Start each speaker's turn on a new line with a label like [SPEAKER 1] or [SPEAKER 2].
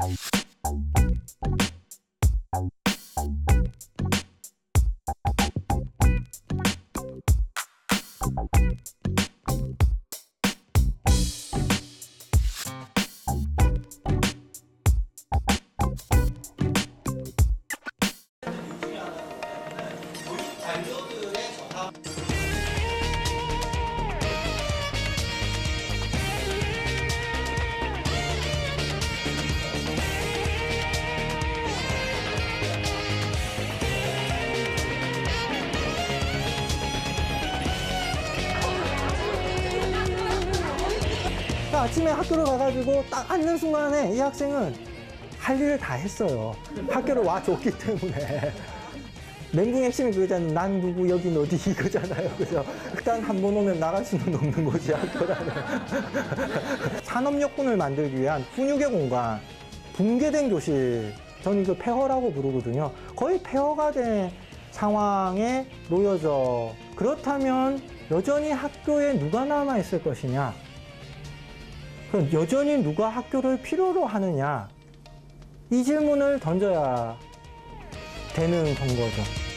[SPEAKER 1] 그 아침에 학교를 가가지고 딱 앉는 순간에 이 학생은 할 일을 다 했어요. 학교를 와 줬기 때문에. 멘붕의 핵심이 그거잖아요. 난 누구, 여긴 어디 이거잖아요. 그죠? 일단 한 번 오면 나갈 수는 없는 거지, 학교라는. 산업여건을 만들기 위한 훈육의 공간, 붕괴된 교실. 저는 이거 폐허라고 부르거든요. 거의 폐허가 된 상황에 놓여져. 그렇다면 여전히 학교에 누가 남아있을 것이냐? 그럼 여전히 누가 학교를 필요로 하느냐? 이 질문을 던져야 되는 건 거죠.